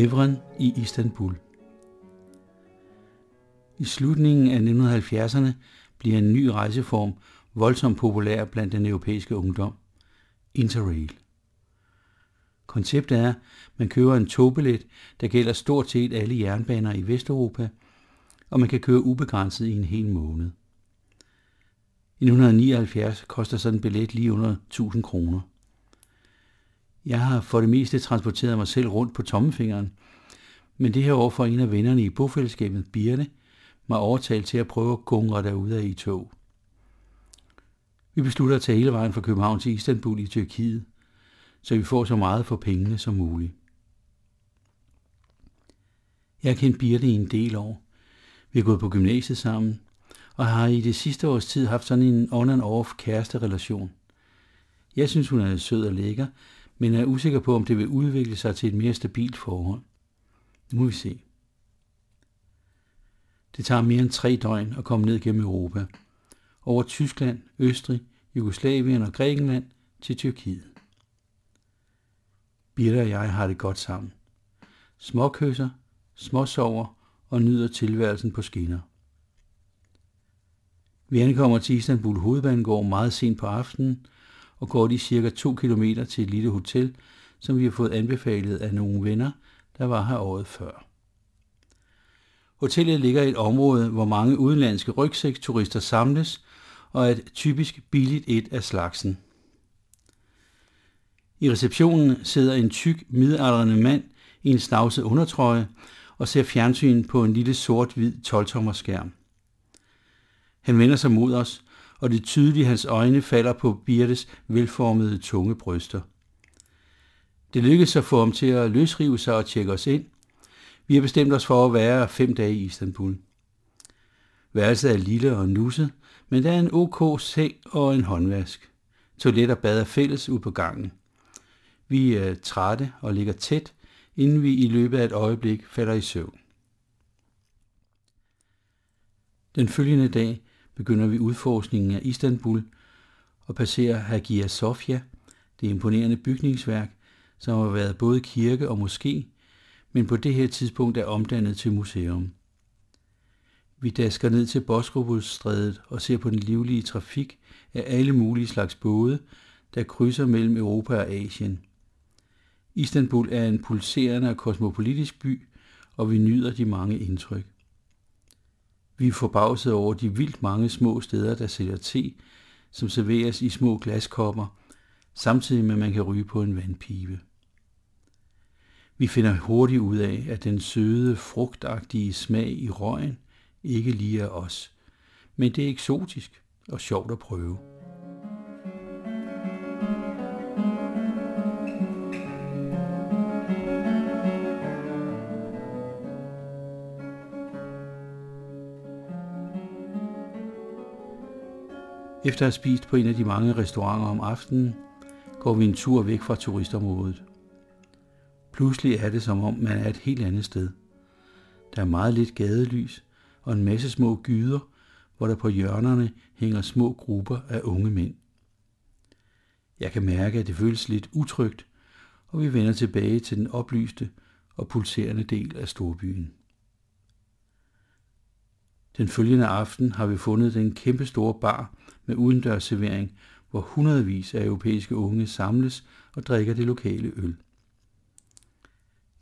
Evren i Istanbul. I slutningen af 1970'erne bliver en ny rejseform voldsomt populær blandt den europæiske ungdom. Interrail. Konceptet er, at man køber en togbillet, der gælder stort set alle jernbaner i Vesteuropa, og man kan køre ubegrænset i en hel måned. I 1979 koster sådan en billet lige under 1000 kroner. Jeg har for det meste transporteret mig selv rundt på tommefingeren, men det her år for en af vennerne i bofællesskabet, Birte, mig overtalt til at prøve at gungre derude i tog. Vi beslutter at tage hele vejen fra København til Istanbul i Tyrkiet, så vi får så meget for pengene som muligt. Jeg har kendt Birte i en del år. Vi har gået på gymnasiet sammen, og har i det sidste års tid haft sådan en on-and-off kæreste-relation. Jeg synes, hun er sød og lækker, men er usikker på, om det vil udvikle sig til et mere stabilt forhold. Nu må vi se. Det tager mere end tre døgn at komme ned gennem Europa. Over Tyskland, Østrig, Jugoslavien og Grækenland til Tyrkiet. Birte og jeg har det godt sammen. Småkysser, småsover og nyder tilværelsen på skinner. Vi ankommer til Istanbul hovedbanegård meget sent på aftenen, og går de cirka 2 km til et lille hotel, som vi har fået anbefalet af nogle venner, der var her året før. Hotellet ligger i et område, hvor mange udenlandske rygsækturister samles, og er et typisk billigt et af slagsen. I receptionen sidder en tyk, midaldrende mand i en snavset undertrøje og ser fjernsyn på en lille sort-hvid 12-tommer skærm. Han vender sig mod os, og det tydelige hans øjne falder på Birtes velformede tunge bryster. Det lykkedes at få ham til at løsrive sig og tjekke os ind. Vi har bestemt os for at være fem dage i Istanbul. Værelset er lille og nusset, men der er en OK seng og en håndvask. Toilet og bad er fælles ud på gangen. Vi er trætte og ligger tæt, inden vi i løbet af et øjeblik falder i søvn. Den følgende dag begynder vi udforskningen af Istanbul og passerer Hagia Sofia, det imponerende bygningsværk, som har været både kirke og moské, men på det her tidspunkt er omdannet til museum. Vi dasker ned til Bosporusstrædet og ser på den livlige trafik af alle mulige slags både, der krydser mellem Europa og Asien. Istanbul er en pulserende og kosmopolitisk by, og vi nyder de mange indtryk. Vi er forbavset over de vildt mange små steder, der sælger te, som serveres i små glaskopper, samtidig med at man kan ryge på en vandpibe. Vi finder hurtigt ud af, at den søde, frugtagtige smag i røgen ikke lige er os, men det er eksotisk og sjovt at prøve. Efter at have spist på en af de mange restauranter om aftenen, går vi en tur væk fra turistområdet. Pludselig er det som om, man er et helt andet sted. Der er meget lidt gadelys og en masse små gyder, hvor der på hjørnerne hænger små grupper af unge mænd. Jeg kan mærke, at det føles lidt utrygt, og vi vender tilbage til den oplyste og pulserende del af storbyen. Den følgende aften har vi fundet den kæmpe store bar med udendørsservering, hvor hundredvis af europæiske unge samles og drikker det lokale øl.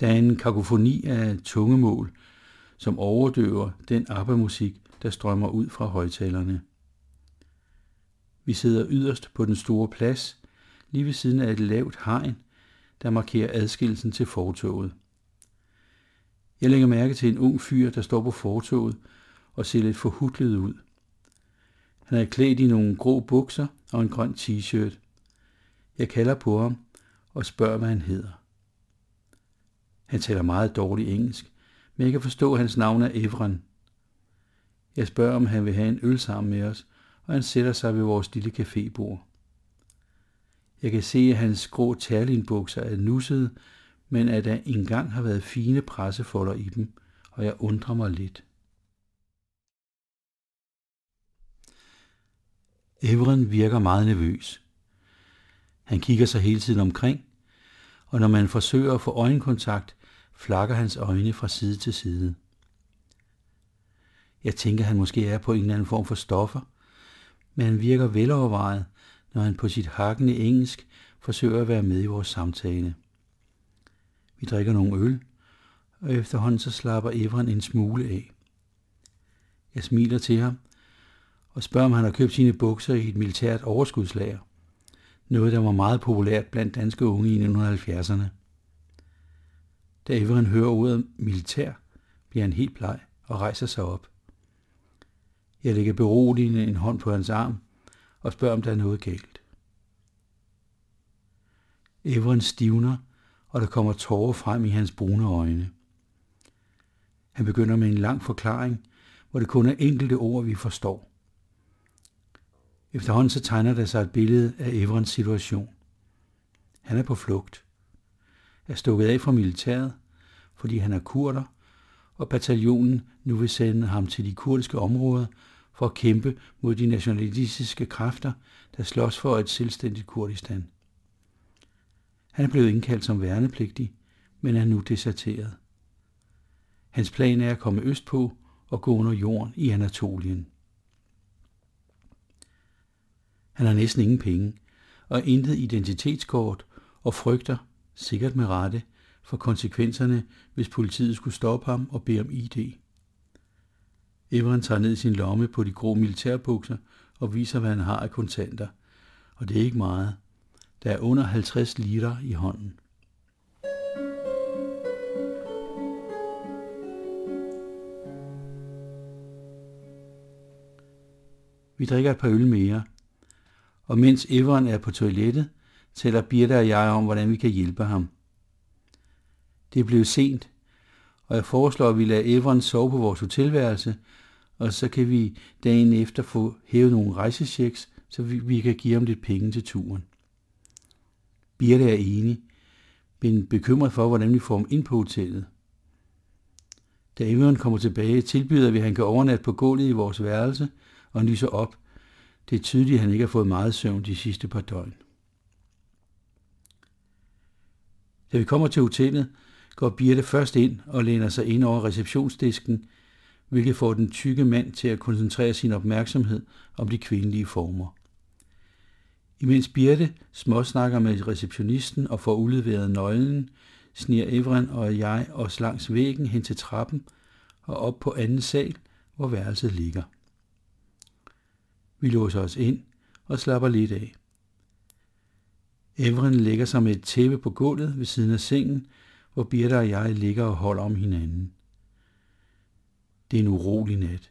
Der er en kakofoni af tungemål, som overdøver den ABBA-musik, der strømmer ud fra højtalerne. Vi sidder yderst på den store plads, lige ved siden af et lavt hegn, der markerer adskillelsen til fortoget. Jeg lægger mærke til en ung fyr, der står på fortoget og se lidt forhudlet ud. Han er klædt i nogle grå bukser og en grøn t-shirt. Jeg kalder på ham og spørger, hvad han hedder. Han taler meget dårlig engelsk, men jeg kan forstå, at hans navn er Evren. Jeg spørger, om han vil have en øl sammen med os, og han sætter sig ved vores lille cafébord. Jeg kan se, at hans grå terlinbukser er nussede, men at der engang har været fine pressefolder i dem, og jeg undrer mig lidt. Evren virker meget nervøs. Han kigger sig hele tiden omkring, og når man forsøger at få øjenkontakt, flakker hans øjne fra side til side. Jeg tænker, han måske er på en eller anden form for stoffer, men han virker velovervejet, når han på sit hakkende engelsk forsøger at være med i vores samtale. Vi drikker nogle øl, og efterhånden så slapper Evren en smule af. Jeg smiler til ham og spørger, om han har købt sine bukser i et militært overskudslager. Noget, der var meget populært blandt danske unge i 1970'erne. Da Everen hører ordet militær, bliver han helt bleg og rejser sig op. Jeg lægger beroligende en hånd på hans arm og spørger, om der er noget galt. Everen stivner, og der kommer tårer frem i hans brune øjne. Han begynder med en lang forklaring, hvor det kun er enkelte ord, vi forstår. Efterhånden så tegner der sig et billede af Evrens situation. Han er på flugt, er stukket af fra militæret, fordi han er kurder, og bataljonen nu vil sende ham til de kurdiske områder for at kæmpe mod de nationalistiske kræfter, der slås for et selvstændigt Kurdistan. Han er blevet indkaldt som værnepligtig, men er nu deserteret. Hans plan er at komme østpå og gå under jorden i Anatolien. Han har næsten ingen penge og intet identitetskort og frygter, sikkert med rette, for konsekvenserne, hvis politiet skulle stoppe ham og bede om ID. Evren tager ned sin lomme på de grå militærbukser og viser, hvad han har af kontanter. Og det er ikke meget. Der er under 50 liter i hånden. Vi drikker et par øl mere, og mens Evren er på toilettet, taler Birte og jeg om, hvordan vi kan hjælpe ham. Det blev sent, og jeg foreslår, at vi lader Evren sove på vores hotelværelse, og så kan vi dagen efter få hævet nogle rejsechecks, så vi, vi kan give ham lidt penge til turen. Birte er enig, men bekymret for, hvordan vi får ham ind på hotellet. Da Evren kommer tilbage, tilbyder vi, at han kan overnatte på gulvet i vores værelse og lyser op. Det er tydeligt, at han ikke har fået meget søvn de sidste par døgn. Da vi kommer til hotellet, går Birte først ind og læner sig ind over receptionsdisken, hvilket får den tykke mand til at koncentrere sin opmærksomhed om de kvindelige former. Imens Birte småsnakker med receptionisten og får udleveret nøglen, sniger Evren og jeg os langs væggen hen til trappen og op på anden sal, hvor værelset ligger. Vi låser os ind og slapper lidt af. Evren lægger sig med et tæppe på gulvet ved siden af sengen, hvor Birte og jeg ligger og holder om hinanden. Det er en urolig nat.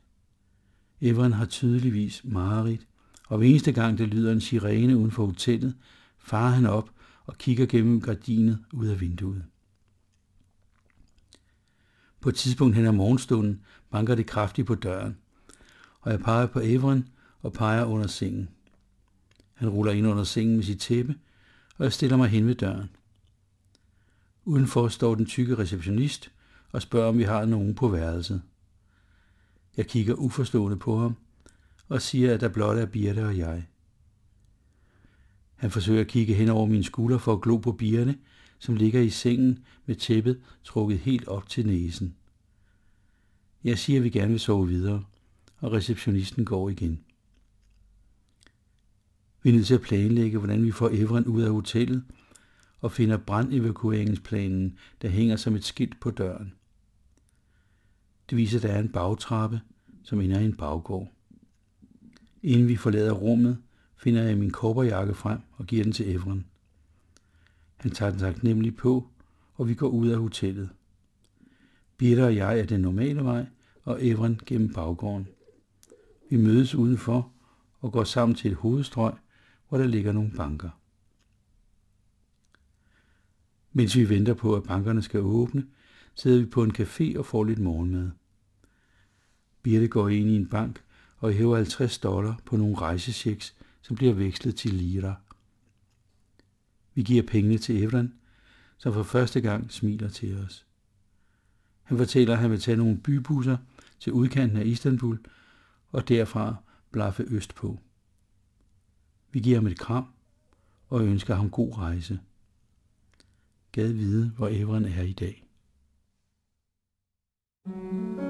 Evren har tydeligvis mareridt, og hver eneste gang det lyder en sirene uden for hotellet, farer han op og kigger gennem gardinet ud af vinduet. På et tidspunkt hen ad morgenstunden banker det kraftigt på døren, og jeg peger på Evren og peger under sengen. Han ruller ind under sengen med sit tæppe, og jeg stiller mig hen ved døren. Udenfor står den tykke receptionist og spørger, om vi har nogen på værelset. Jeg kigger uforstående på ham og siger, at der blot er Birte og jeg. Han forsøger at kigge hen over min skulder for at glo på Birte, som ligger i sengen med tæppet trukket helt op til næsen. Jeg siger, at vi gerne vil sove videre, og receptionisten går igen. Vi er nødt til at planlægge, hvordan vi får Evren ud af hotellet, og finder brandevakueringsplanen, der hænger som et skilt på døren. Det viser, at der er en bagtrappe, som ender i en baggård. Inden vi forlader rummet, finder jeg min kobberjakke frem og giver den til Evren. Han tager den taknemmelig på, og vi går ud af hotellet. Birte og jeg er den normale vej, og Evren gennem baggården. Vi mødes udenfor og går sammen til et hovedstrøg, hvor der ligger nogle banker. Mens vi venter på, at bankerne skal åbne, sidder vi på en café og får lidt morgenmad. Birte går ind i en bank og hæver 50 dollar på nogle rejsechecks, som bliver vekslet til lira. Vi giver pengene til Evren, som for første gang smiler til os. Han fortæller, at han vil tage nogle bybusser til udkanten af Istanbul og derfra blaffe øst på. Vi giver ham et kram og ønsker ham god rejse. Gad vide, hvor Evren er i dag. thank you